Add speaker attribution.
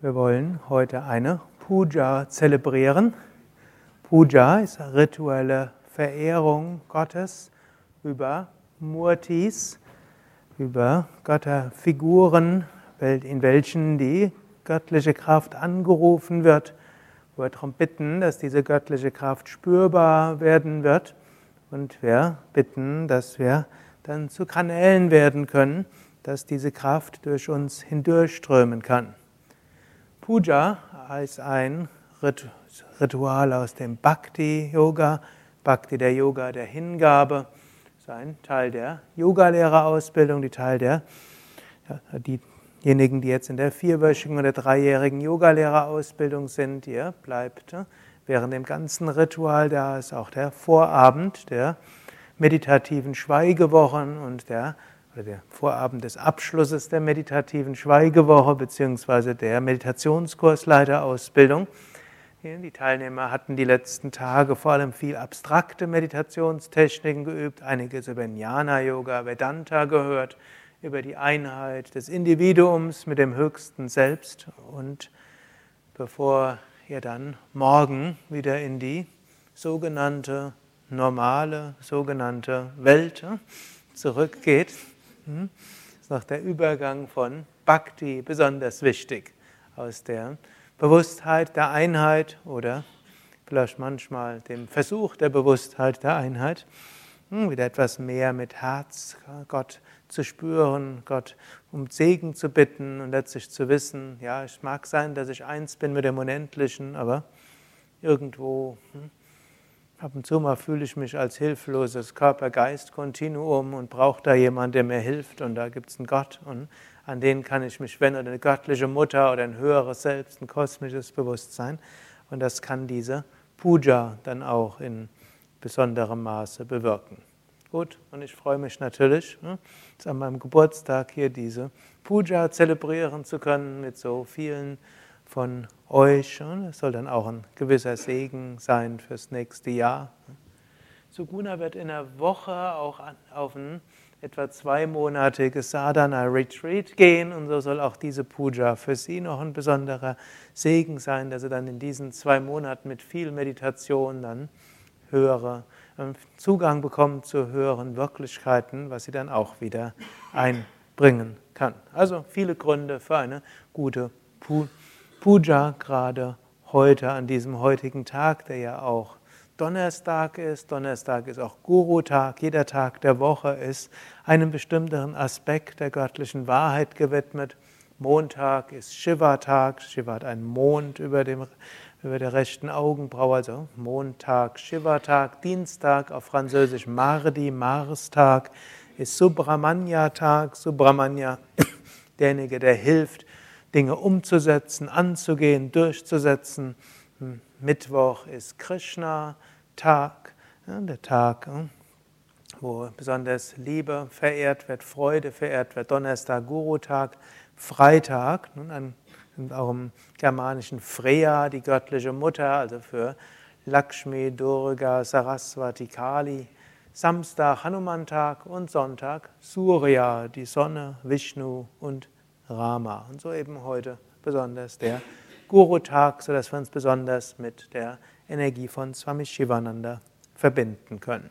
Speaker 1: Wir wollen heute eine Puja zelebrieren. Puja ist rituelle Verehrung Gottes über Murtis, über Götterfiguren, in welchen die göttliche Kraft angerufen wird. Wir darum bitten, dass diese göttliche Kraft spürbar werden wird. Und wir bitten, dass wir dann zu Kanälen werden können, dass diese Kraft durch uns hindurchströmen kann. Puja heißt ein Ritual aus dem Bhakti-Yoga. Bhakti, der Yoga der Hingabe, ist ein Teil der Yogalehrerausbildung, die Teil der, diejenigen, die jetzt in der vierwöchigen oder dreijährigen Yogalehrerausbildung sind, ihr bleibt während dem ganzen Ritual, da ist auch der Vorabend der meditativen Schweigewochen und der oder der Vorabend des Abschlusses der meditativen Schweigewoche beziehungsweise der Meditationskursleiterausbildung. Die Teilnehmer hatten die letzten Tage vor allem viel abstrakte Meditationstechniken geübt, einiges über Jnana Yoga, Vedanta gehört, über die Einheit des Individuums mit dem höchsten Selbst und bevor ihr dann morgen wieder in die sogenannte normale, sogenannte Welt zurückgeht? Ist noch der Übergang von Bhakti besonders wichtig. Aus der Bewusstheit der Einheit oder vielleicht manchmal dem Versuch der Bewusstheit der Einheit, hm, wieder etwas mehr mit Herz Gott zu spüren, Gott um Segen zu bitten und letztlich zu wissen, ja, es mag sein, dass ich eins bin mit dem Unendlichen, aber irgendwo hm, Ab und zu mal fühle ich mich als hilfloses Körper-Geist-Kontinuum und brauche da jemanden, der mir hilft. Und da gibt es einen Gott und an den kann ich mich wenden, oder eine göttliche Mutter oder ein höheres Selbst, ein kosmisches Bewusstsein. Und das kann diese Puja dann auch in besonderem Maße bewirken. Gut, und ich freue mich natürlich, ne, an meinem Geburtstag hier diese Puja zelebrieren zu können mit so vielen von euch. Es soll dann auch ein gewisser Segen sein fürs nächste Jahr. Suguna wird in der Woche auch auf ein etwa zweimonatiges Sadhana Retreat gehen und so soll auch diese Puja für sie noch ein besonderer Segen sein, dass sie dann in diesen zwei Monaten mit viel Meditation dann höhere ähm, Zugang bekommen zu höheren Wirklichkeiten, was sie dann auch wieder einbringen kann. Also viele Gründe für eine gute Puja. Puja gerade heute, an diesem heutigen Tag, der ja auch Donnerstag ist. Donnerstag ist auch Guru-Tag. Jeder Tag der Woche ist einem bestimmten Aspekt der göttlichen Wahrheit gewidmet. Montag ist Shiva-Tag. Shiva hat einen Mond über, dem, über der rechten Augenbraue, also Montag, Shiva-Tag. Dienstag auf Französisch Mardi, Mars-Tag ist Subramanya-Tag. Subramanya, derjenige, der hilft, Dinge umzusetzen, anzugehen, durchzusetzen. Hm, Mittwoch ist Krishna-Tag, der Tag, hm, wo besonders Liebe verehrt wird, Freude verehrt wird. Donnerstag Guru-Tag, Freitag, an, auch im germanischen Freya, die göttliche Mutter, also für Lakshmi, Durga, Saraswati, Kali. Samstag Hanuman-Tag und Sonntag Surya, die Sonne, Vishnu und Rama. Und so eben heute besonders der Guru-Tag, sodass wir uns besonders mit der Energie von Swami Shivananda verbinden können.